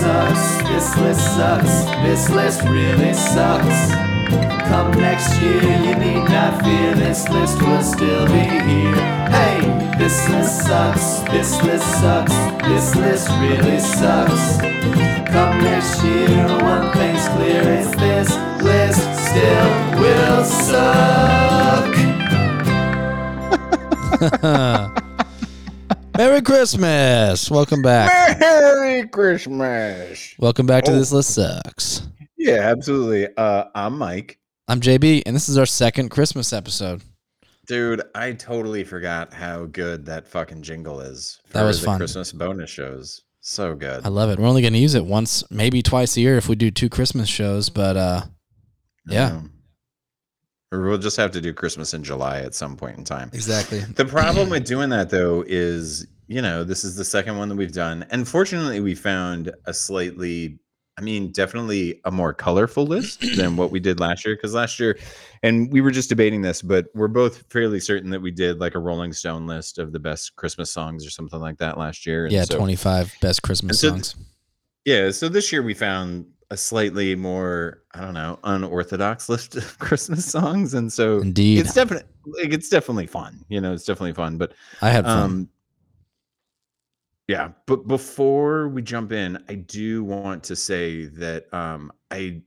sucks. This list sucks. This list really sucks. Come next year, you need not fear. This list will still be here. Hey, this list sucks. This list sucks. This list really sucks. Come next year, one thing's clear: is this list still will suck. Merry Christmas! Welcome back. Merry Christmas. Welcome back to Oh. This List Sucks. Yeah, absolutely. Uh, I'm Mike. I'm JB, and this is our second Christmas episode. Dude, I totally forgot how good that fucking jingle is. For That was the fun. Christmas bonus shows. So good. I love it. We're only going to use it once, maybe twice a year if we do two Christmas shows, but uh, yeah, Um, Or we'll just have to do Christmas in July at some point in time. exactly. The problem with doing that though is, you know, this is the second one that we've done. And fortunately we found a slightly I mean, definitely a more colorful list than what we did last year. Because last year, and we were just debating this, but we're both fairly certain that we did like a Rolling Stone list of the best Christmas songs or something like that last year. And Yeah, so, 25 best Christmas so- songs. Yeah, so this year we found a slightly more, I don't know, unorthodox list of Christmas songs, and so Indeed. it's definitely like it's definitely fun. You know, it's definitely fun. But I had fun. um, yeah, but before we jump in, I do want to say that um, I,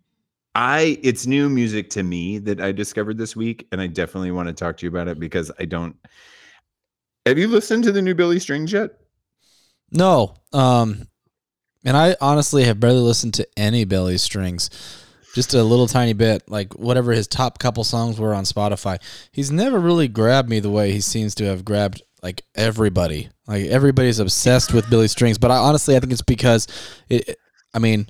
I, it's new music to me that I discovered this week, and I definitely want to talk to you about it because I don't. Have you listened to the new Billy Strings yet? no. Um, and I honestly have barely listened to any Billy Strings. Just a little tiny bit, like whatever his top couple songs were on Spotify. He's never really grabbed me the way he seems to have grabbed like everybody. Like everybody's obsessed with Billy Strings, but I honestly I think it's because it I mean,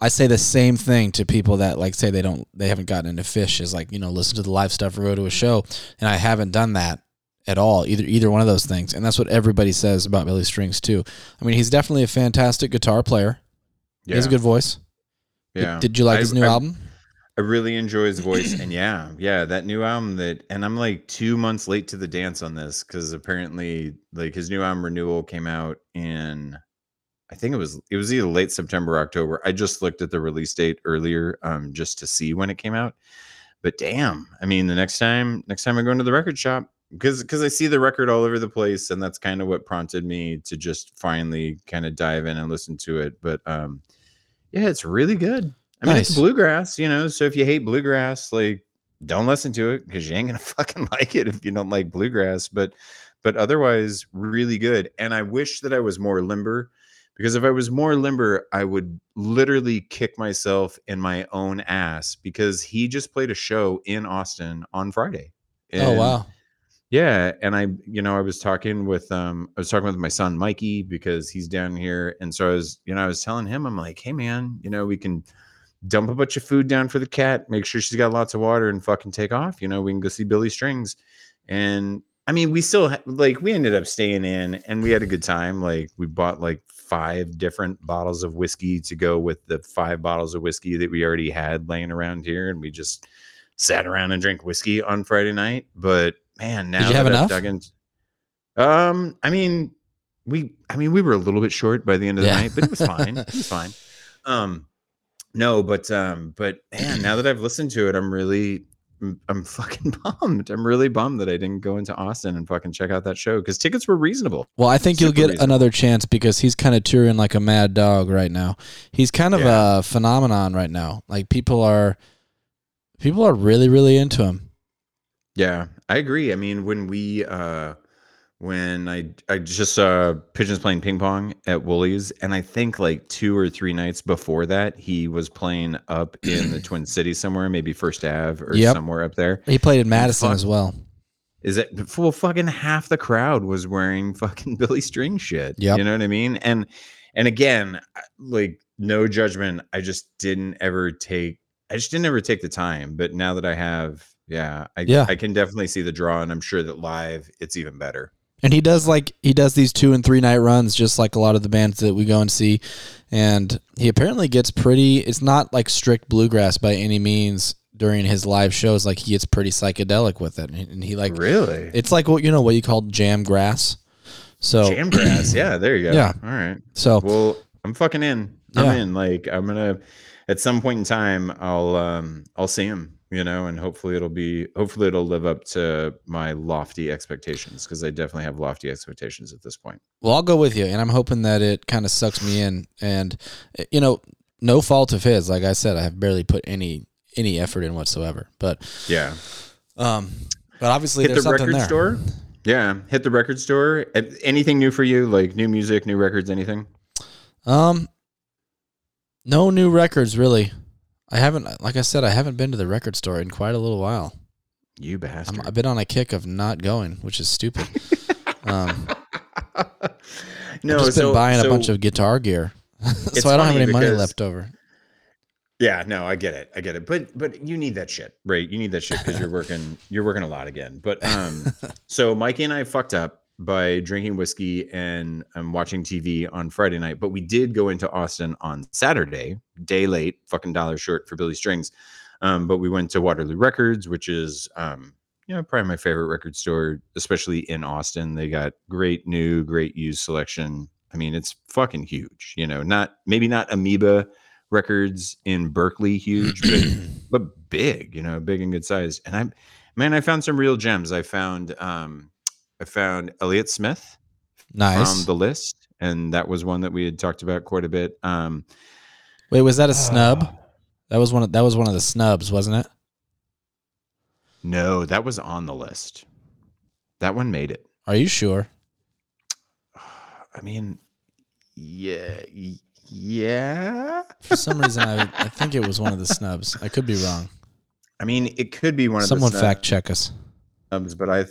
I say the same thing to people that like say they don't they haven't gotten into Phish is like, you know, listen to the live stuff or go to a show and I haven't done that at all either either one of those things and that's what everybody says about Billy Strings too. I mean, he's definitely a fantastic guitar player. yeah. He has a good voice. Did- Yeah. Did, you like I- his new I- album? I really enjoy his voice, and yeah, yeah, that new album that, and I'm like two months late to the dance on this because apparently, like his new album renewal came out in, I think it was it was either late September, or October. I just looked at the release date earlier, um, just to see when it came out. But damn, I mean, the next time, next time I go into the record shop, because because I see the record all over the place, and that's kind of what prompted me to just finally kind of dive in and listen to it. But um, yeah, it's really good. I mean, it's bluegrass, you know. So if you hate bluegrass, like, don't listen to it because you ain't gonna fucking like it if you don't like bluegrass. But, but otherwise, really good. And I wish that I was more limber, because if I was more limber, I would literally kick myself in my own ass. Because he just played a show in Austin on Friday. oh wow. yeah, and I, you know, I was talking with um I was talking with my son Mikey because he's down here and so I was, you know, I was telling him I'm like, "Hey man, you know, we can dump a bunch of food down for the cat, make sure she's got lots of water and fucking take off, you know, we can go see Billy Strings." And I mean, we still ha- like we ended up staying in and we had a good time. Like we bought like five different bottles of whiskey to go with the five bottles of whiskey that we already had laying around here and we just sat around and drank whiskey on Friday night. But man, now you have enough? in- um, I mean, we, I mean, we were a little bit short by the end of the Yeah. night, but it was fine. it was fine. Um, no, but um, but man, now that I've listened to it, I'm really, I'm, fucking bummed. I'm really bummed that I didn't go into Austin and fucking check out that show because tickets were reasonable. Well, I think you'll get reasonable. another chance because he's kind of touring like a mad dog right now. He's kind of Yeah. a phenomenon right now. Like people are people are really really into him. Yeah, I agree. I mean, when we uh when I I just saw Pigeons playing ping pong at Woolies, and I think like two or three nights before that, he was playing up in the Twin Cities somewhere, maybe First Ave or Yep. somewhere up there. He played in Madison fuck- as well. Is it full fucking half the crowd was wearing fucking Billy String shit? Yeah, You know what I mean? And and again, like no judgment. I just didn't ever take I just didn't ever take the time. But now that I have, yeah, I Yeah. I can definitely see the draw, and I'm sure that live it's even better. And he does like he does these two and three night runs just like a lot of the bands that we go and see. And he apparently gets pretty it's not like strict bluegrass by any means during his live shows. Like he gets pretty psychedelic with it. And he like really? it's like what you know what you call jam grass. So Jam grass. Yeah, there you go. Yeah. All right. so Well, I'm fucking in. I'm Yeah. in. Like I'm gonna at some point in time I'll um I'll see him, you know, and hopefully it'll be hopefully it'll live up to my lofty expectations because I definitely have lofty expectations at this point. Well, I'll go with you, and I'm hoping that it kind of sucks me in. And eh, you know, no fault of his. Like I said, I have barely put any any effort in whatsoever. But Yeah. um, but obviously hit the something record there. store. Yeah, hit the record store. Anything new for you? Like new music, new records, anything? Um, no new records really. I haven't, like I said, I haven't been to the record store in quite a little while. You I'm, bastard. I've been on a kick of not going, which is stupid. um, no, I've just so, been buying so- a bunch of guitar gear, so I don't have any money left over. Yeah, no, I get it. I get it. But but you need that shit, right? You need that shit because you're working you're working a lot again. But um so Mikey and I fucked up by drinking whiskey and um, watching TV on Friday night, but we did go into Austin on Saturday, day late, fucking dollar short for Billy Strings. Um, but we went to Waterloo Records, which is um, you know, probably my favorite record store, especially in Austin. They got great new, great used selection. I mean, it's fucking huge, you know, not maybe not amoeba records in Berkeley huge, but but big, you know, big and good size. And I man, I found some real gems. I found um I found Elliott Smith Nice. from the list, and that was one that we had talked about quite a bit. Um Wait, was that a snub? That was one. Of, that was one of the snubs, wasn't it? no, that was on the list. That one made it. Are you sure? I mean, yeah, yeah. For some reason, I, I think it was one of the snubs. I could be wrong. I mean, it could be one of Someone fact check us. but I.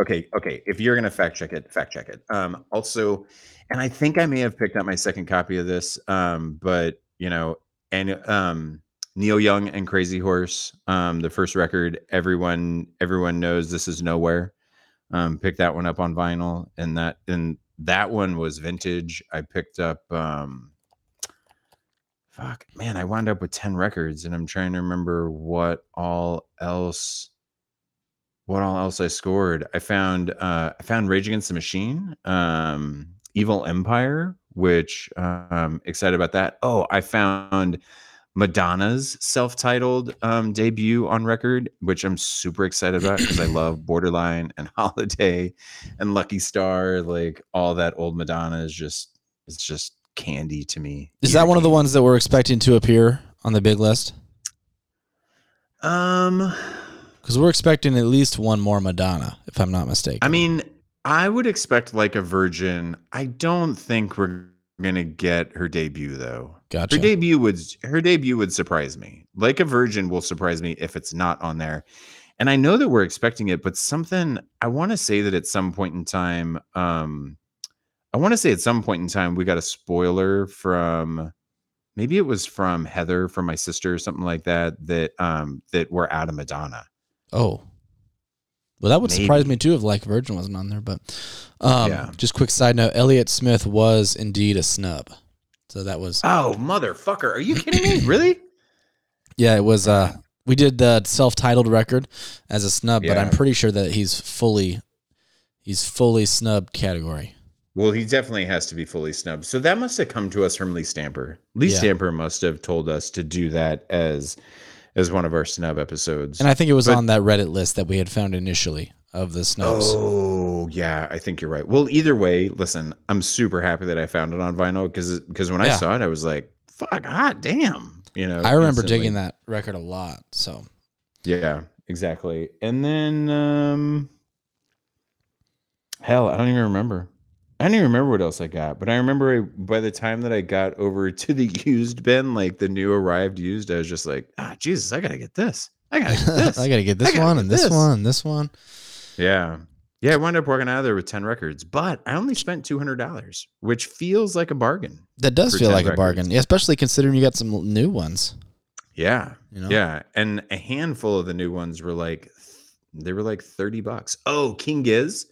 Okay, okay. If you're gonna fact check it, fact check it. Um, also, and I think I may have picked up my second copy of this. Um, but you know, and um, Neil Young and Crazy Horse, um, the first record. Everyone, everyone knows this is nowhere. Um, picked that one up on vinyl, and that and that one was vintage. I picked up. Um, fuck, man, I wound up with ten records, and I'm trying to remember what all else what all else I scored. I found uh I found Rage Against the Machine, um Evil Empire, which um excited about that. Oh, I found Madonna's self-titled um debut on record, which I'm super excited about because I love Borderline and Holiday and Lucky Star, like all that old Madonna is just it's just candy to me. Is that one of the ones that we're expecting to appear on the big list? Um Because we're expecting at least one more Madonna, if I'm not mistaken. I mean, I would expect like a virgin. I don't think we're gonna get her debut though. gotcha. Her debut would her debut would surprise me. Like a virgin will surprise me if it's not on there. And I know that we're expecting it, but something I want to say that at some point in time, um, I want to say at some point in time we got a spoiler from maybe it was from Heather from my sister or something like that that um that we're out of Madonna. Oh, well, that would surprise me too if Like Virgin wasn't on there. But um, Yeah. just quick side note: Elliot Smith was indeed a snub. So that was Oh, motherfucker. Are you kidding me? Really? yeah, it was. Uh, we did the self-titled record as a snub, but I'm pretty sure that he's fully he's fully snubbed category. Well, he definitely has to be fully snubbed. So that must have come to us from Lee Stamper. Lee Yeah. Stamper must have told us to do that as as one of our snub episodes. And I think it was But- on that Reddit list that we had found initially of the snubs. Oh yeah, I think you're right. Well, either way, listen, I'm super happy that I found it on vinyl because because when I saw it, I was like, "Fuck, hot damn!" You know, I remember instantly. digging that record a lot. So Yeah, exactly. And then, um, hell, I don't even remember. I don't even remember what else I got, but I remember by the time that I got over to the used bin, like the new arrived used, I was just like, ah, Jesus, I gotta get this. I gotta get this. I got to get this gotta one get and this, this. one and this one. yeah. Yeah, I wound up working out of there with 10 records, but I only spent $200, which feels like a bargain. That does feel 10 like a bargain, yeah, especially considering you got some new ones. Yeah. You know, Yeah, and a handful of the new ones were like they were like 30 bucks. Oh, King Giz.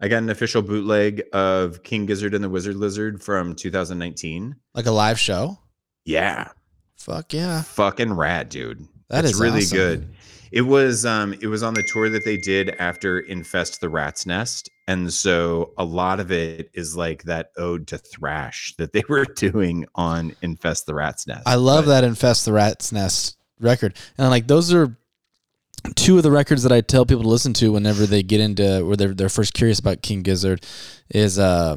I got an official bootleg of King Gizzard and the Wizard Lizard from 2019. like a live show. Yeah. Fuck yeah, Fucking rad, dude. that It's is really awesome. good. It was um it was on the tour that they did after Infest the Rat's Nest And so a lot of it is like that ode to thrash that they were doing on Infest the Rat's Nest. I love But- that Infest the Rat's Nest record. And like those are two of the records that I tell people to listen to whenever they get into where they're they're first curious about King Gizzard is uh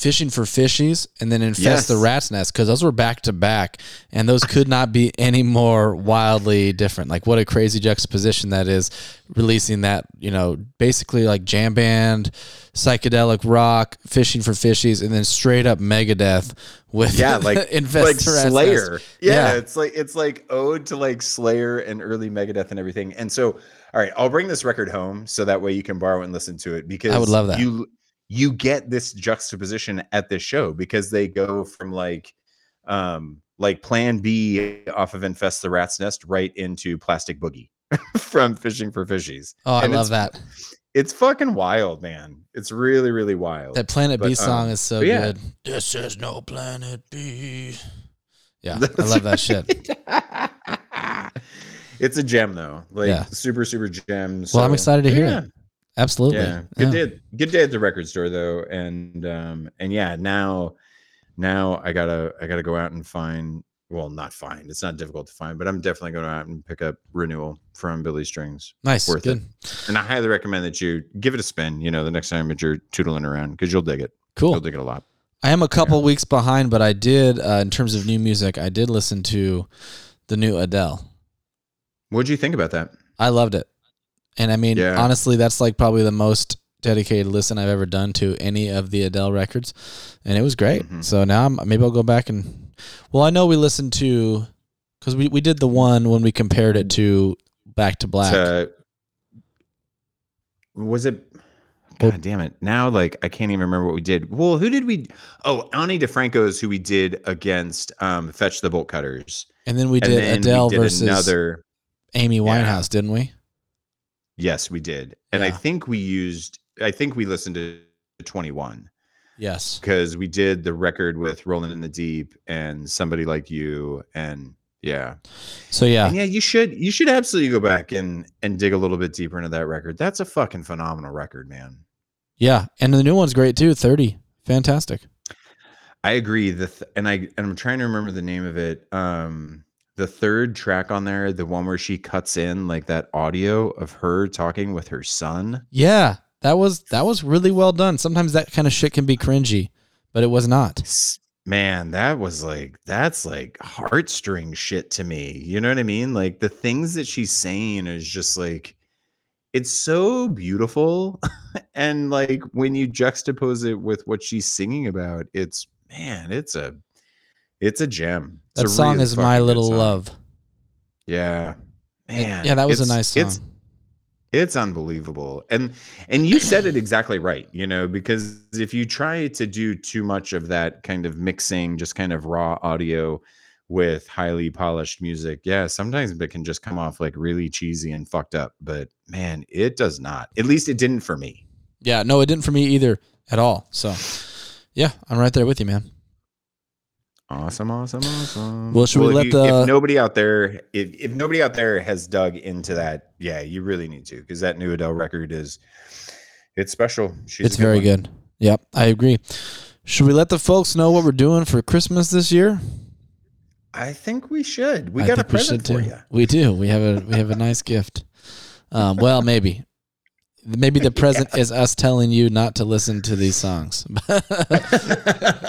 Fishing for Fishies and then Infest Yes. the Rat's Nest because those were back to back and those could not be any more wildly different. Like what a crazy juxtaposition that is releasing that, you know, basically like jam band, psychedelic rock, Fishing for Fishies, and then straight up Megadeth with yeah, like Infest like the Rat's Nest. Slayer. Yeah, Yeah. it's like it's like ode to like Slayer and early Megadeth and everything. And so, all right, I'll bring this record home so that way you can borrow and listen to it because I would love that. You you get this juxtaposition at this show because they go from like um like Planet B off of Infest the Rat's Nest right into Plastic Boogie from Fishing for Fishies. Oh, I And love that. It's fucking wild, man. It's really really wild. That Planet B song um, is so yeah. good. This is no Planet B. Yeah, I That's love that shit. it's a gem though. Like Yeah. super, super gem. Well, I'm excited to hear yeah, it. Absolutely. Yeah. Good Yeah. day. Good day at the record store though. And um and yeah, now now I gotta I gotta go out and find well, not find. It's not difficult to find, but I'm definitely going out and pick up renewal from Billy Strings. Nice. Worth good. And I highly recommend that you give it a spin, you know, the next time that you're tootling around because you'll dig it. Cool. You'll dig it a lot. I am a couple weeks behind, but I did, uh, in terms of new music, I did listen to the new Adele. What'd you think about that? I loved it. And I mean, Yeah. honestly, that's like probably the most dedicated listen I've ever done to any of the Adele records. And it was great. Mhm. So now I'm, maybe I'll go back and, well, I know we listened to, because we, we did the one when we compared it to Back to Black. to was it God damn it. Now like I can't even remember what we did. Well, who did we Oh, Ani DiFranco's who we did against um Fetch the Bolt Cutters. and then we and did then Adele we did versus another Amy Yeah. Winehouse, didn't we? Yes, we did. And I think we used I think we listened to 21 Yes. because we did the record with Rolling in the Deep and Somebody Like You and yeah. So yeah, And yeah, you should you should absolutely go back and and dig a little bit deeper into that record. That's a fucking phenomenal record, man. yeah, and the new one's great too. Thirty, fantastic. I agree. The th- and I and I'm trying to remember the name of it. Um, the third track on there, the one where she cuts in like that audio of her talking with her son. Yeah, that was that was really well done. Sometimes that kind of shit can be cringy, but it was not. Man, that was like that's like heartstring shit to me. You know what I mean? Like the things that she's saying is just like it's so beautiful, and like when you juxtapose it with what she's singing about, it's man, it's a it's a gem. It's That a song really is my little love. Yeah. Man. yeah, that was a nice song. It's it's unbelievable. And and you said it exactly right, you know, because if you try to do too much of that kind of mixing, just kind of raw audio with highly polished music, yeah, sometimes it can just come off like really cheesy and fucked up. But man, it does not. At least it didn't for me. yeah, no, it didn't for me either at all. So, yeah, I'm right there with you, man. Awesome, awesome, awesome. Well, should we let you- the- if nobody out there if, if nobody out there has dug into that, yeah, you really need to because that new Adele record is it's special. She's it's good very one. good. Yep, I agree. Should we let the folks know what we're doing for Christmas this year? I think we should. We I got a present for too. you. We do. We have a we have a nice gift. Um, well, maybe. Maybe the present is us telling you not to listen to these songs.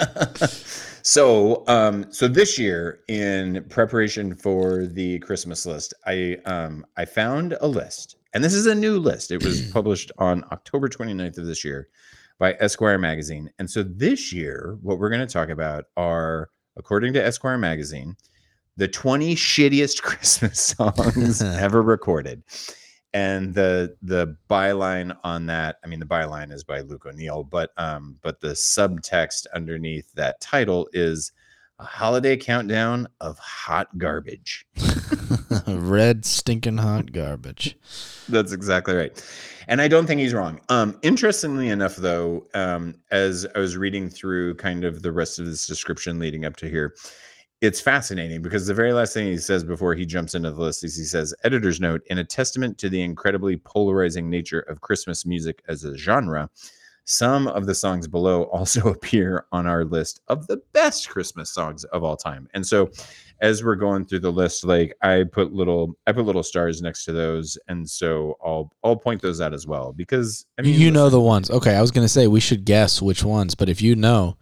so, um, so this year, in preparation for the Christmas list, I um, I found a list, and this is a new list. It was published on October 29th of this year by Esquire magazine. And so this year, what we're going to talk about are, according to Esquire magazine, the 20 shittiest Christmas songs ever recorded. And the the byline on that, I mean, the byline is by Luke O'Neill, but um, but the subtext underneath that title is a holiday countdown of hot garbage. Red stinking hot garbage. That's exactly right. And I don't think he's wrong. Um, interestingly enough, though, um, as I was reading through kind of the rest of this description leading up to here, it's fascinating because the very last thing he says before he jumps into the list is he says, Editor's note, in a testament to the incredibly polarizing nature of Christmas music as a genre, some of the songs below also appear on our list of the best Christmas songs of all time. And so as we're going through the list, like I put little I put little stars next to those. And so I'll I'll point those out as well because I mean you know the ones. Okay, I was gonna say we should guess which ones, but if you know,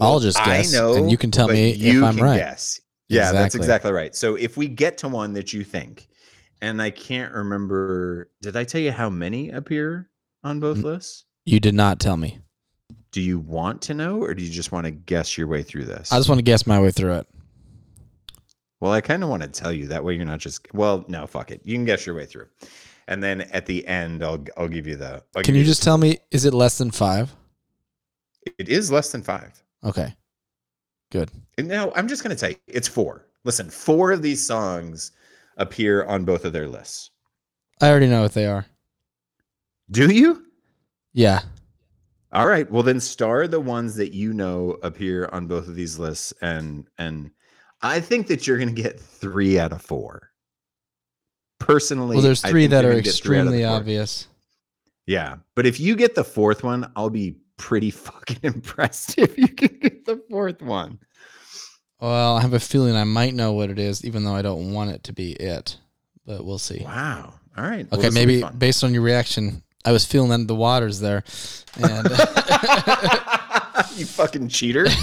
I'll well, just I guess, know, and you can tell me if you I'm right. Guess. Yeah, that's Exactly. exactly right. So if we get to one that you think, and I can't remember, did I tell you how many appear on both lists? You did not tell me. Do you want to know, or do you just want to guess your way through this? I just want to guess my way through it. well, I kind of want to tell you that way. You're not just well, no, fuck it. You can guess your way through, and then at the end, I'll I'll give you the. I'll Can you just tell me? Is it less than five? It is less than five. Okay, good. And now I'm just going to say it's four. Listen, four of these songs appear on both of their lists. I already know what they are. Do you? Yeah. All right. Well, then star the ones that you know appear on both of these lists, and and I think that you're going to get three out of four. Personally, Well, there's I three think that are gonna get three out of the extremely obvious. Yeah, but if you get the fourth one, I'll be pretty fucking impressed if you can get the fourth one. Well, I have a feeling I might know what it is, even though I don't want it to be it. But we'll see. Wow. All right. Well, Okay, maybe based on your reaction, I was feeling under the waters there, and you fucking cheater.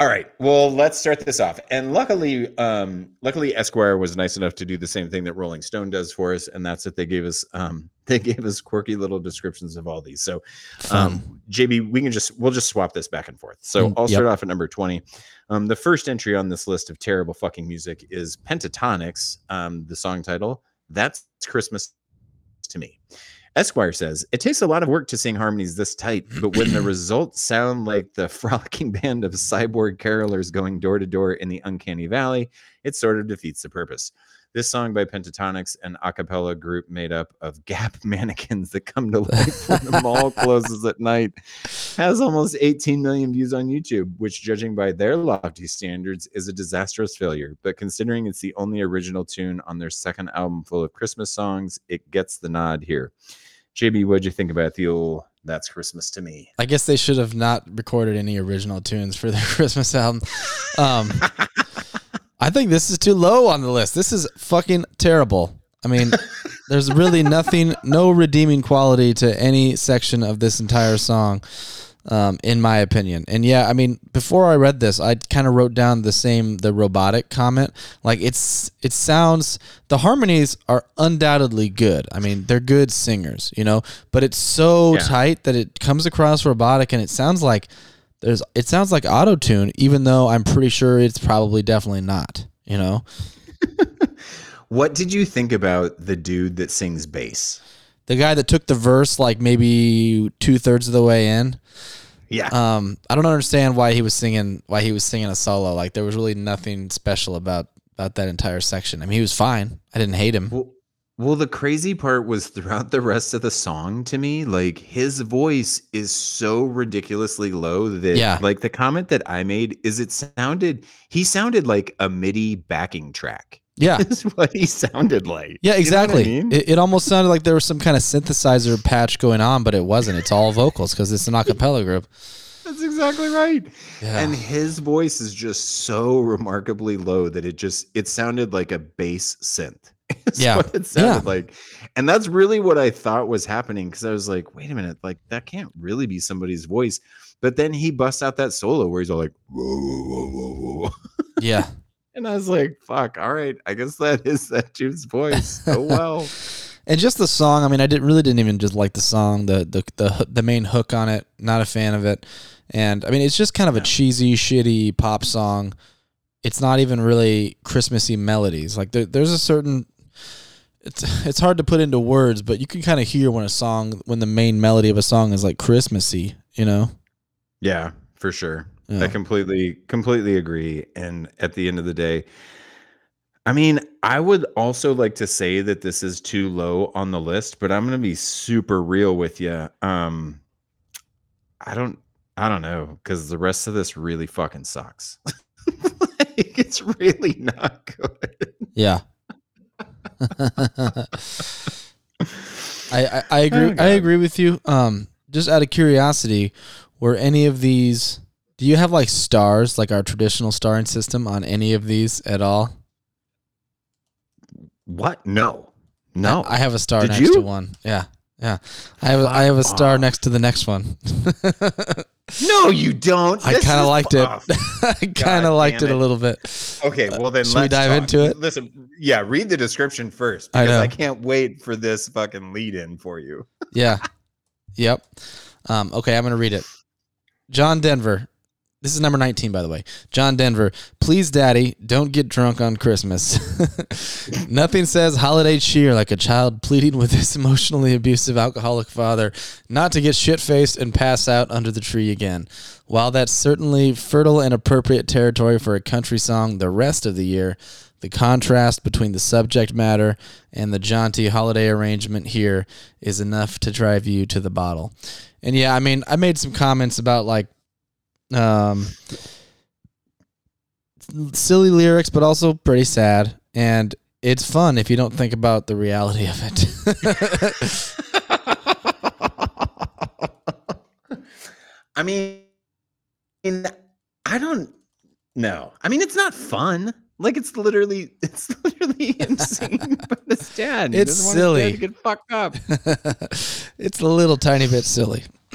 All right. Well, let's start this off. And luckily, um, luckily Esquire was nice enough to do the same thing that Rolling Stone does for us, and that's that they gave us um, they gave us quirky little descriptions of all these. So um, JB, we can just we'll just swap this back and forth. So Mm, I'll yep. start off at number twenty. Um, the first entry on this list of terrible fucking music is Pentatonix. Um, the song title "That's Christmas to Me." Esquire says it takes a lot of work to sing harmonies this tight, but when the results sound like the frolicking band of cyborg carolers going door to door in the uncanny valley, it sort of defeats the purpose. This song by Pentatonix, an a cappella group made up of Gap mannequins that come to life when the mall closes at night, has almost 18 million views on YouTube, which, judging by their lofty standards, is a disastrous failure. But considering it's the only original tune on their second album full of Christmas songs, it gets the nod here. JB, what'd you think about the old That's Christmas to Me? I guess they should have not recorded any original tunes for their Christmas album. Um, I think this is too low on the list. This is fucking terrible. I mean, there's really nothing, no redeeming quality to any section of this entire song, um, in my opinion. And yeah, I mean, before I read this, I kind of wrote down the same, the robotic comment. Like it's, it sounds, the harmonies are undoubtedly good. I mean, they're good singers, you know, but it's so Yeah. tight that it comes across robotic and it sounds like there's, it sounds like auto tune, even though I'm pretty sure it's probably definitely not, you know? What did you think about the dude that sings bass? The guy that took the verse like maybe two thirds of the way in. Yeah. Um, I don't understand why he was singing why he was singing a solo. Like there was really nothing special about about that entire section. I mean, he was fine. I didn't hate him. Well, well, the crazy part was throughout the rest of the song to me, like his voice is so ridiculously low that, Yeah. like, the comment that I made is it sounded, he sounded like a MIDI backing track. Yeah. Is what he sounded like. Yeah, You know I exactly. mean? it, it almost sounded like there was some kind of synthesizer patch going on, but it wasn't. It's all vocals because it's an a cappella group. That's exactly right. Yeah. And his voice is just so remarkably low that it just it sounded like a bass synth. Yeah. what it sounded Yeah. like. And that's really what I thought was happening because I was like, wait a minute, like that can't really be somebody's voice. But then he busts out that solo where he's all like, whoa, whoa, whoa, whoa, whoa. yeah. And I was like, fuck, all right. I guess that is that dude's voice. Oh well. And just the song, I mean, I didn't really didn't even just like the song, the the the the main hook on it. Not a fan of it. And I mean, it's just kind of a cheesy, shitty pop song. It's not even really Christmassy melodies. Like there, there's a certain it's it's hard to put into words, but you can kind of hear when a song when the main melody of a song is like Christmassy, you know? Yeah, for sure. Yeah. I completely completely agree. And at the end of the day, I mean, I would also like to say that this is too low on the list, but I'm going to be super real with you. Um I don't I don't know because the rest of this really fucking sucks. like, it's really not good. Yeah. I, I, I agree. Oh, I agree with you. Um, just out of curiosity, were any of these? Do you have like stars, like our traditional starring system, on any of these at all? What? No, no. I, I have a star Did next you? to one. Yeah, yeah. I have I have a star off. next to the next one. no, you don't. I kind of liked it. I kind of liked it a little bit. Okay, well then we let's dive talk. into it? Listen, yeah, read the description first I because I, know. can't wait for this fucking lead in for you. Yeah. Yep. Um, okay, I'm going to read it. John Denver. This is number 19, by the way. John Denver. Please, Daddy, don't get drunk on Christmas. Nothing says holiday cheer like a child pleading with his emotionally abusive alcoholic father not to get shit faced and pass out under the tree again. While that's certainly fertile and appropriate territory for a country song the rest of the year, the contrast between the subject matter and the jaunty holiday arrangement here is enough to drive you to the bottle. And yeah, I mean, I made some comments about like um silly lyrics but also pretty sad and it's fun if you don't think about the reality of it. I mean, I don't know. I mean, it's not fun. Like it's literally, it's literally insane. but his dad, he It's doesn't want his dad silly. to get fucked up. it's a little tiny bit silly.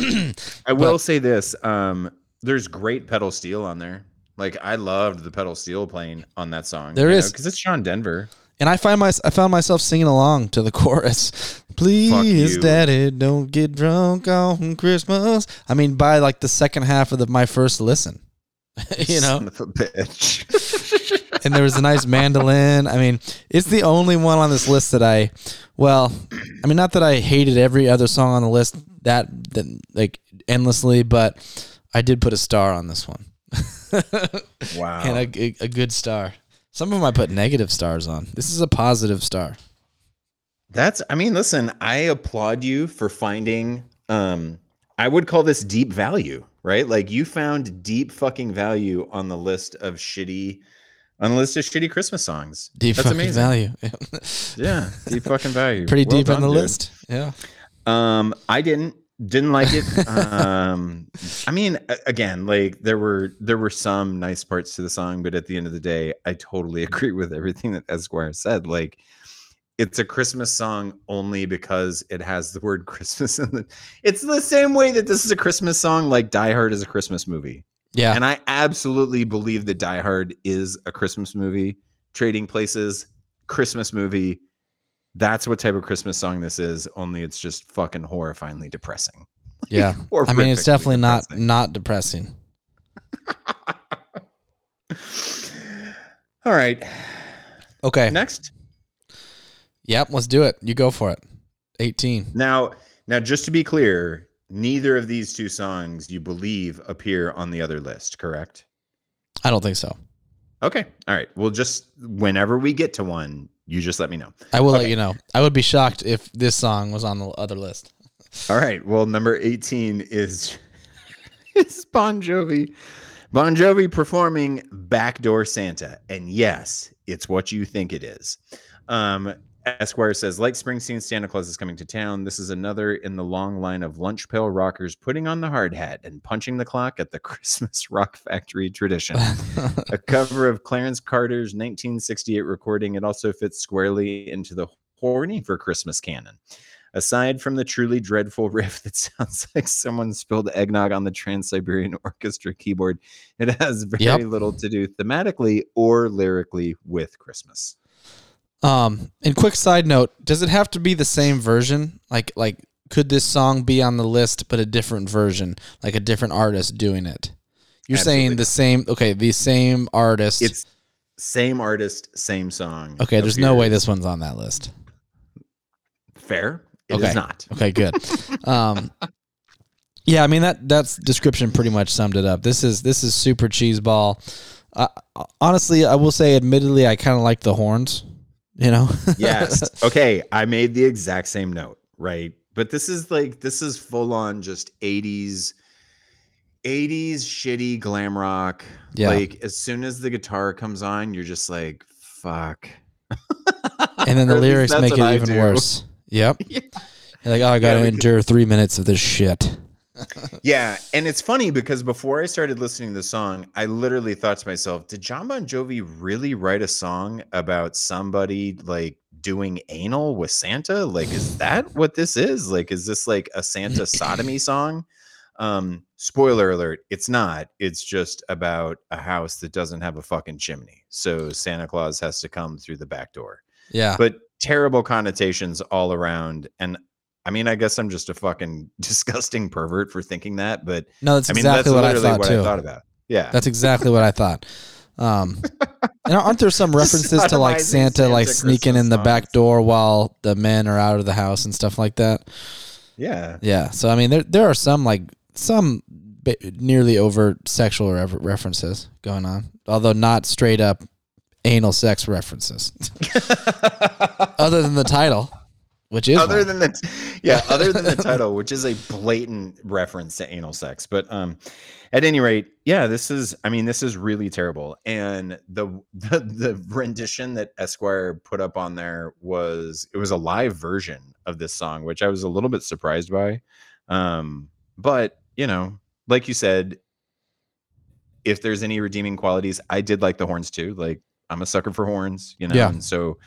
I will But- say this: um, there's great pedal steel on there. Like I loved the pedal steel playing on that song. There is. because it's John Denver. And I find my I found myself singing along to the chorus. Please. Daddy, don't get drunk on Christmas. I mean, by like the second half of the, my first listen, you know. Son of a bitch. and there was a nice mandolin. I mean, it's the only one on this list that I, well, I mean, not that I hated every other song on the list that, that like endlessly, but I did put a star on this one, wow. and a, a good star. Some of them I put negative stars on. This is a positive star. That's I mean, listen, I applaud you for finding um I would call this deep value, right? Like you found deep fucking value on the list of shitty on the list of shitty Christmas songs. Deep That's fucking amazing. value. Yeah, deep fucking value. Pretty Well deep on the dude. list. Yeah. Um, I didn't didn't like it. um, I mean, again, like there were there were some nice parts to the song, but at the end of the day, I totally agree with everything that Esquire said. Like, it's a Christmas song only because it has the word Christmas in it. It's the same way that this is a Christmas song, like Die Hard is a Christmas movie. Yeah. And I absolutely believe that Die Hard is a Christmas movie. Trading Places, Christmas movie. That's what type of Christmas song this is. Only it's just fucking horrifyingly depressing. Yeah. I mean, it's definitely not depressing. not depressing. All right. Okay. Next. Yep. Let's do it. You go for it. 18. Now, now, just to be clear, neither of these two songs you believe appear on the other list, correct? I don't think so. Okay. All right. Well, just whenever we get to one, you just let me know. I will let you know. I would be shocked if this song was on the other list. All right. Well, number 18 is is Bon Jovi. Bon Jovi performing Backdoor Santa. And yes, it's what you think it is. Um, Esquire says, like Springsteen, Santa Claus is coming to town. This is another in the long line of lunch pail rockers putting on the hard hat and punching the clock at the Christmas Rock Factory tradition. a cover of Clarence Carter's 1968 recording. It also fits squarely into the horny for Christmas canon. Aside from the truly dreadful riff that sounds like someone spilled eggnog on the Trans Siberian Orchestra keyboard, it has very Yep. little to do thematically or lyrically with Christmas. Um, and quick side note, does it have to be the same version? Like like could this song be on the list but a different version, like a different artist doing it? You're saying the same okay, the same artist. It's same artist, same song. okay, there's no way this one's on that list. fair. It is Okay. not. Okay, good. um Yeah, I mean that that's description pretty much summed it up. This is this is super cheeseball. Uh, honestly, I will say admittedly I kind of like the horns, you know. yes. Okay. I made the exact same note, right? But this is like this is full on just 80s 80s shitty glam rock. Yeah. Like as soon as the guitar comes on, you're just like, fuck. and then the Or at least lyrics make it I even do. worse. Yep. Yeah. Like, oh, I got to because- endure three minutes of this shit. Yeah, and it's funny because before I started listening to the song, I literally thought to myself, did John Bon Jovi really write a song about somebody like doing anal with Santa? Like, is that what this is? Like, is this like a Santa sodomy song? Um, spoiler alert, it's not. It's just about a house that doesn't have a fucking chimney. So Santa Claus has to come through the back door. Yeah. But terrible connotations all around. And I mean, I guess I'm just a fucking disgusting pervert for thinking that, but no, that's I mean, exactly that's what I thought what too. I thought about. Yeah. That's exactly what I thought. Um, and aren't there some references to like Sodomizing Santa, like Santa sneaking in Christmas the back door while the men are out of the house and stuff like that? yeah. Yeah. So I mean, there there are some like some nearly overt sexual refer- references going on, although not straight up anal sex references. Other than the title, which is other one. than the yeah, other than the title, which is a blatant reference to anal sex. But um at any rate, yeah, this is I mean, this is really terrible. And the the, the rendition that Esquire put up on there was it was a live version of this song, which I was a little bit surprised by. Um, but you know, like you said, if there's any redeeming qualities, I did like the horns too. Like I'm a sucker for horns, you know. Yeah. And so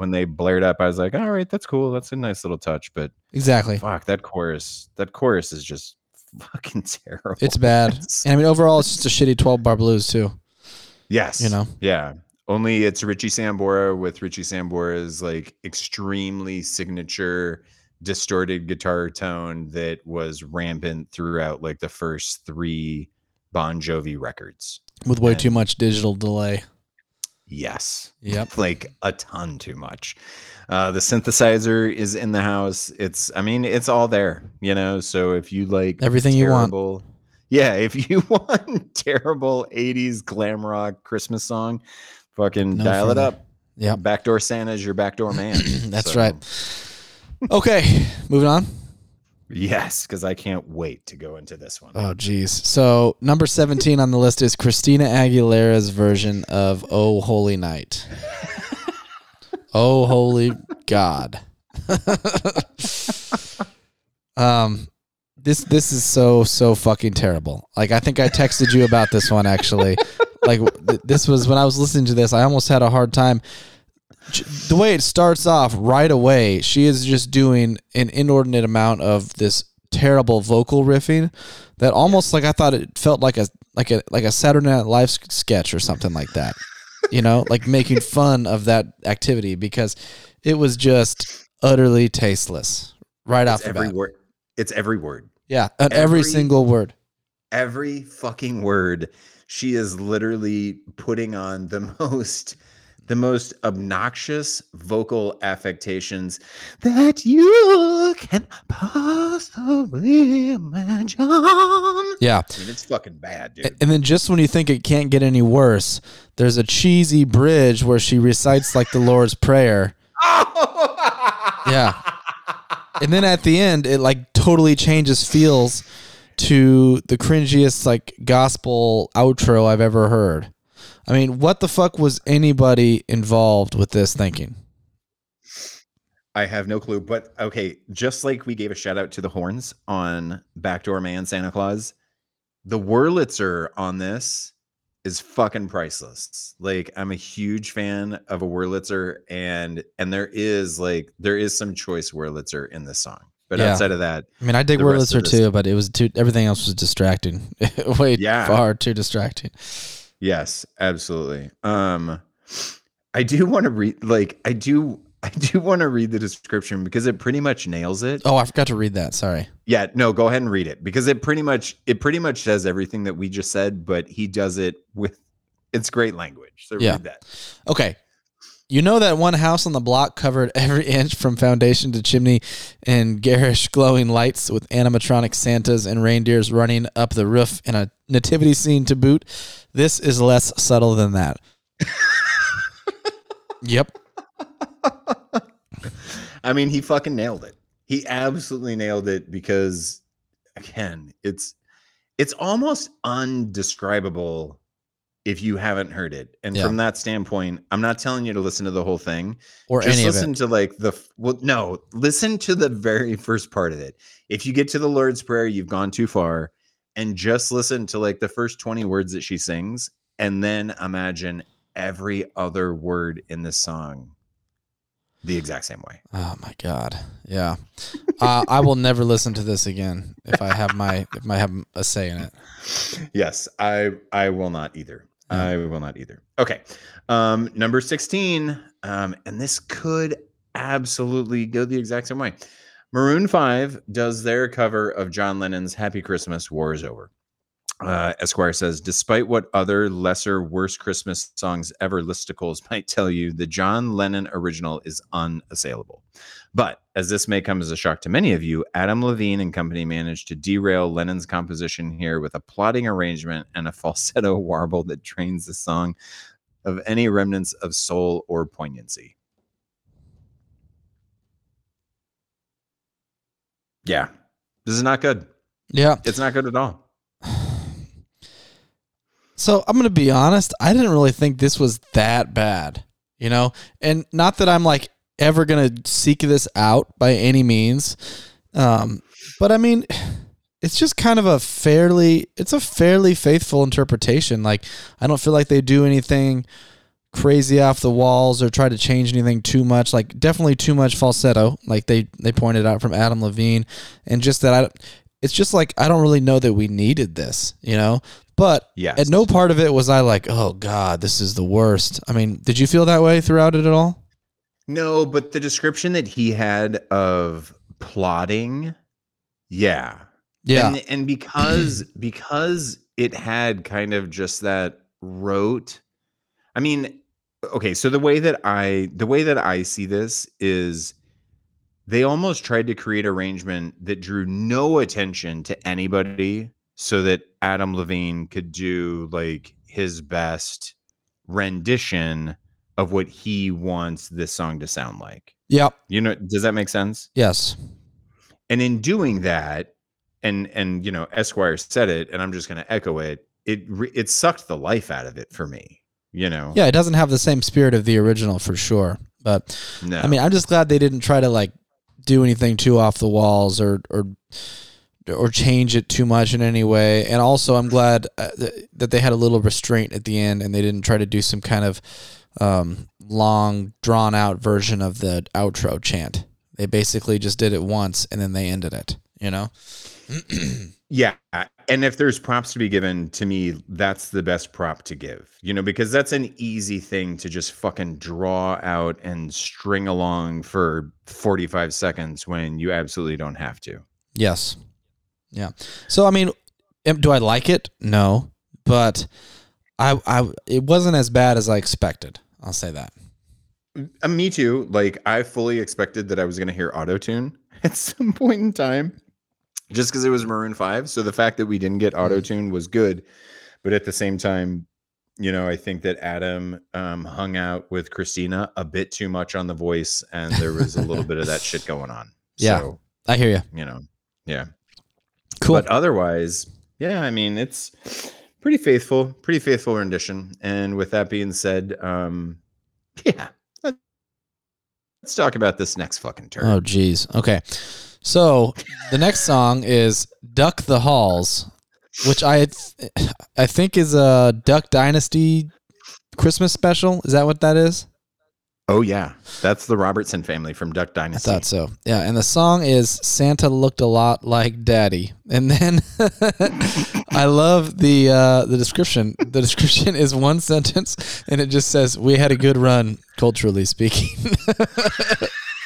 when they blared up, I was like, all right, that's cool. That's a nice little touch. But exactly. fuck, that chorus, that chorus is just fucking terrible. It's bad. And I mean, overall, it's just a shitty twelve bar blues too. yes. You know. Yeah. Only it's Richie Sambora with Richie Sambora's like extremely signature distorted guitar tone that was rampant throughout like the first three Bon Jovi records. With way too much digital delay. Yes. Yep. like a ton too much. Uh, the synthesizer is in the house. It's, I mean, it's all there, you know. So if you like Everything you want. yeah. If you want terrible '80s glam rock Christmas song, fucking No dial further. it up. Yeah. Backdoor Santa's your backdoor man. That's So, right. Okay, moving on. Yes, because I can't wait to go into this one. Oh, geez. So number seventeen on the list is Christina Aguilera's version of "Oh Holy Night." oh holy God. um, this this is so so fucking terrible. Like I think I texted you about this one actually. like th- this was when I was listening to this, I almost had a hard time. The way it starts off right away, she is just doing an inordinate amount of this terrible vocal riffing that almost like I thought it felt like a like a like a Saturday Night Live sketch or something like that. You know, like making fun of that activity because it was just utterly tasteless right it's off the every bat. word. It's every word. Yeah, every every- single word. every fucking word she is literally putting on the most the most obnoxious vocal affectations that you can possibly imagine. I Yeah. mean, it's fucking bad, dude. And then just when you think it can't get any worse, there's a cheesy bridge where she recites like the Lord's Prayer. Yeah. And then at the end, it like totally changes feels to the cringiest like gospel outro I've ever heard. I mean, what the fuck was anybody involved with this thinking? I have no clue, but okay, just like we gave a shout out to the horns on Backdoor Man Santa Claus, the Wurlitzer on this is fucking priceless. Like I'm a huge fan of a Wurlitzer and and there is like there is some choice Wurlitzer in this song. But Yeah. outside of that, I mean, I dig Wurlitzer too, but it was too everything else was distracting. Way Yeah. far too distracting. Yes, absolutely. Um I do want to read like I do I do want to read the description because it pretty much nails it. Oh, I forgot to read that. Sorry. Yeah, no, go ahead and read it because it pretty much it pretty much says everything that we just said, but he does it with it's great language. So Yeah. read that. Okay. You know that one house on the block covered every inch from foundation to chimney in garish glowing lights with animatronic Santas and reindeers running up the roof and a nativity scene to boot? This is less subtle than that. yep. I mean, he fucking nailed it. He absolutely nailed it because again, it's it's almost undescribable if you haven't heard it. And Yeah. from that standpoint, I'm not telling you to listen to the whole thing. or Just any of listen it. to like the well, no, listen to the very first part of it. If you get to the Lord's Prayer, you've gone too far, and just listen to like the first 20 words that she sings, and then imagine every other word in the song the exact same way. Oh my god. Yeah. uh, I will never listen to this again if I have my if I have a say in it. Yes, I I will not either. I will not either. Okay. Um number 16 um and this could absolutely go the exact same way. Maroon 5 does their cover of John Lennon's Happy Christmas War is Over. Uh, Esquire says, despite what other lesser, worse Christmas songs ever listicles might tell you, the John Lennon original is unassailable. But as this may come as a shock to many of you, Adam Levine and company managed to derail Lennon's composition here with a plotting arrangement and a falsetto warble that drains the song of any remnants of soul or poignancy. Yeah, this is not good. Yeah. It's not good at all. So I'm gonna be honest. I didn't really think this was that bad, you know, and not that I'm like ever gonna seek this out by any means, um, but I mean, it's just kind of a fairly, it's a fairly faithful interpretation. Like I don't feel like they do anything crazy off the walls or try to change anything too much. Like definitely too much falsetto, like they they pointed out from Adam Levine, and just that I. It's just like I don't really know that we needed this, you know. But Yes. at no part of it was I like, oh God, this is the worst. I mean, did you feel that way throughout it at all? No, but the description that he had of plotting, yeah. Yeah. And, and because because it had kind of just that rote I mean, okay, so the way that I the way that I see this is they almost tried to create arrangement that drew no attention to anybody so that Adam Levine could do like his best rendition of what he wants this song to sound like. Yep. You know, does that make sense? Yes. And in doing that, and and you know, Esquire said it, and I'm just going to echo it. It re- it sucked the life out of it for me. You know, Yeah, it doesn't have the same spirit of the original for sure. But no, I mean, I'm just glad they didn't try to like do anything too off the walls or or or change it too much in any way. And also, I'm glad uh, that they had a little restraint at the end and they didn't try to do some kind of um, long, drawn out version of the outro chant. They basically just did it once and then they ended it. You know? yeah. And if there's props to be given, to me, that's the best prop to give. You know, because that's an easy thing to just fucking draw out and string along for 45 seconds when you absolutely don't have to. Yes. Yeah. So I mean, do I like it? No, but I I it wasn't as bad as I expected. I'll say that. Uh, me too. Like I fully expected that I was going to hear auto tune at some point in time, just because it was Maroon Five. So the fact that we didn't get auto tune was good, but at the same time, you know, I think that Adam um, hung out with Christina a bit too much on the voice, and there was a little bit of that shit going on. Yeah. So, I hear you. you know, yeah. Cool. But otherwise, yeah, I mean, it's pretty faithful, pretty faithful rendition. And with that being said, um, yeah, let- let's talk about this next fucking turn. oh geez. Okay. So the next song is "Duck the Halls," which I th- I think is a Duck Dynasty Christmas special. Is that what that is? Oh yeah, that's the Robertson family from Duck Dynasty. I thought so. Yeah, and the song is Santa looked a lot like Daddy. And then I love the uh, the description. The description is one sentence and it just says we had a good run culturally speaking.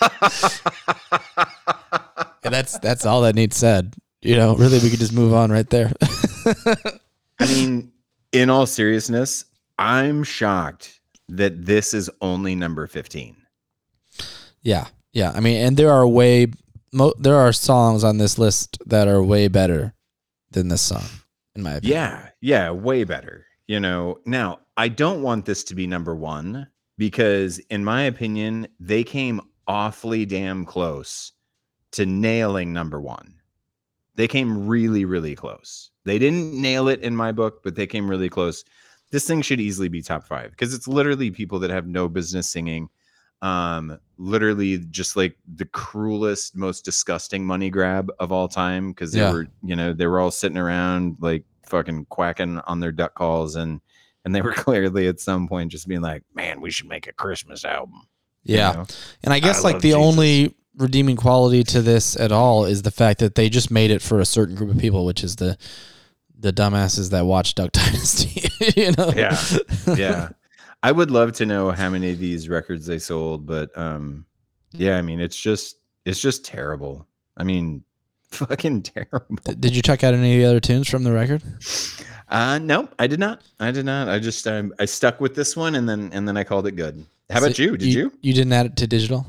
and that's that's all that needs said. You know, really we could just move on right there. I mean, in all seriousness, I'm shocked that this is only number 15. yeah. Yeah. I mean, and there are way mo- there are songs on this list that are way better than this song in my opinion. Yeah, yeah, way better. You know, now I don't want this to be number one because, in my opinion, they came awfully damn close to nailing number one. They came really, really close. They didn't nail it in my book, but they came really close. This thing should easily be top five because it's literally people that have no business singing. Um, literally just like the cruelest, most disgusting money grab of all time because they Yeah. were, you know, they were all sitting around like fucking quacking on their duck calls and and they were clearly at some point just being like, man, we should make a Christmas album. you Yeah. know? And I guess I like the Jesus. only redeeming quality to this at all is the fact that they just made it for a certain group of people, which is the the dumbasses that watch Duck Dynasty. you know? Yeah. yeah i would love to know how many of these records they sold but um yeah i mean it's just it's just terrible i mean fucking terrible Did you check out any of the other tunes from the record? uh no i did not i did not i just um, i stuck with this one and then and then i called it good how about you did you, You didn't add it to digital?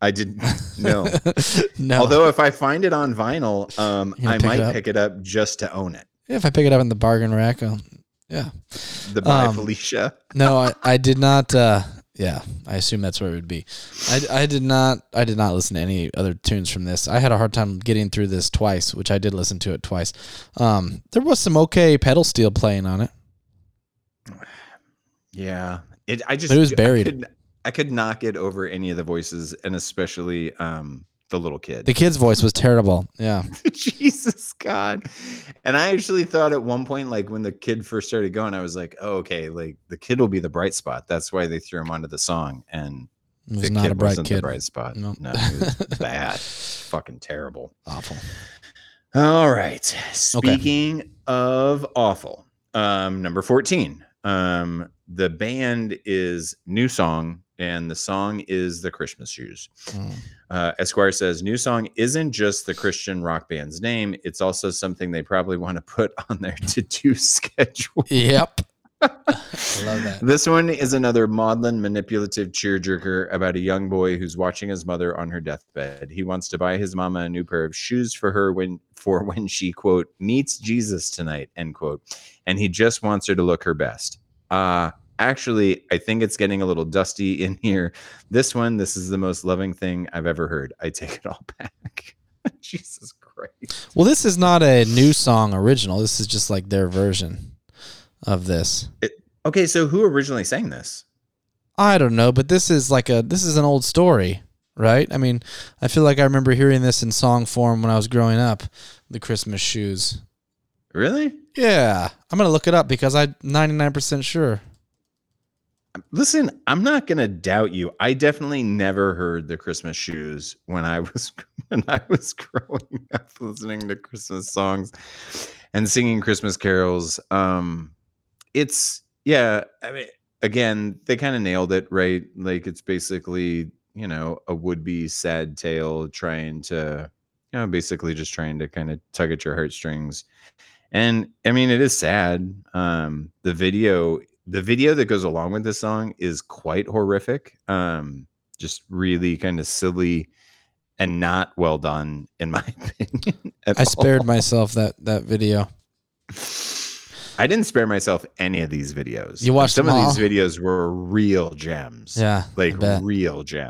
I did no no. although if i find it on vinyl um i pick might up? pick it up just to own it if I pick it up in the bargain rack, I'll, yeah. the by Um, felicia No, I, I did not. Uh, yeah, I assume that's where it would be. I, I did not. I did not listen to any other tunes from this. I had a hard time getting through this twice, which I did listen to it twice. Um, there was some okay pedal steel playing on it. Yeah, it. I just But it was I buried. I could not get over any of the voices, and especially um the little kid. The kid's voice was terrible. Yeah, Jesus God! And I actually thought at one point, like when the kid first started going, I was like, oh, okay, like the kid will be the bright spot. That's why they threw him onto the song, and it was the not kid a bright wasn't the bright spot. No. No, it was bad, fucking terrible. Awful. All right. Speaking of awful, um, number 14. Um, the band is NewSong, and the song is The Christmas Shoes. Mm. Uh, Esquire says NewSong isn't just the Christian rock band's name, it's also something they probably want to put on their to do schedule. Yep. I love that. This one is another maudlin, manipulative cheerjerker about a young boy who's watching his mother on her deathbed. He wants to buy his mama a new pair of shoes for her when for when she quote meets Jesus tonight end quote, and he just wants her to look her best. Uh actually, I think it's getting a little dusty in here. This one, this is the most loving thing I've ever heard. I take it all back. Jesus Christ. Well, this is not a new song original. This is just like their version of this. Okay, so who originally sang this? I don't know, but this is like a this is an old story, right? I mean, I feel like I remember hearing this in song form when I was growing up, the Christmas shoes. Really? Yeah, I'm gonna look it up because I'm 99% sure. Listen, I'm not gonna doubt you. I definitely never heard the Christmas shoes when I was when I was growing up listening to Christmas songs and singing Christmas carols. Um it's yeah, I mean again, they kind of nailed it, right? Like it's basically, you know, a would-be sad tale trying to, you know, basically just trying to kind of tug at your heartstrings. And I mean, it is sad. Um, the video, the video that goes along with this song is quite horrific. Um, just really kind of silly and not well done, in my opinion. I spared all. myself that that video. I didn't spare myself any of these videos. You watched some of all? these videos were real gems. Yeah, like real gems.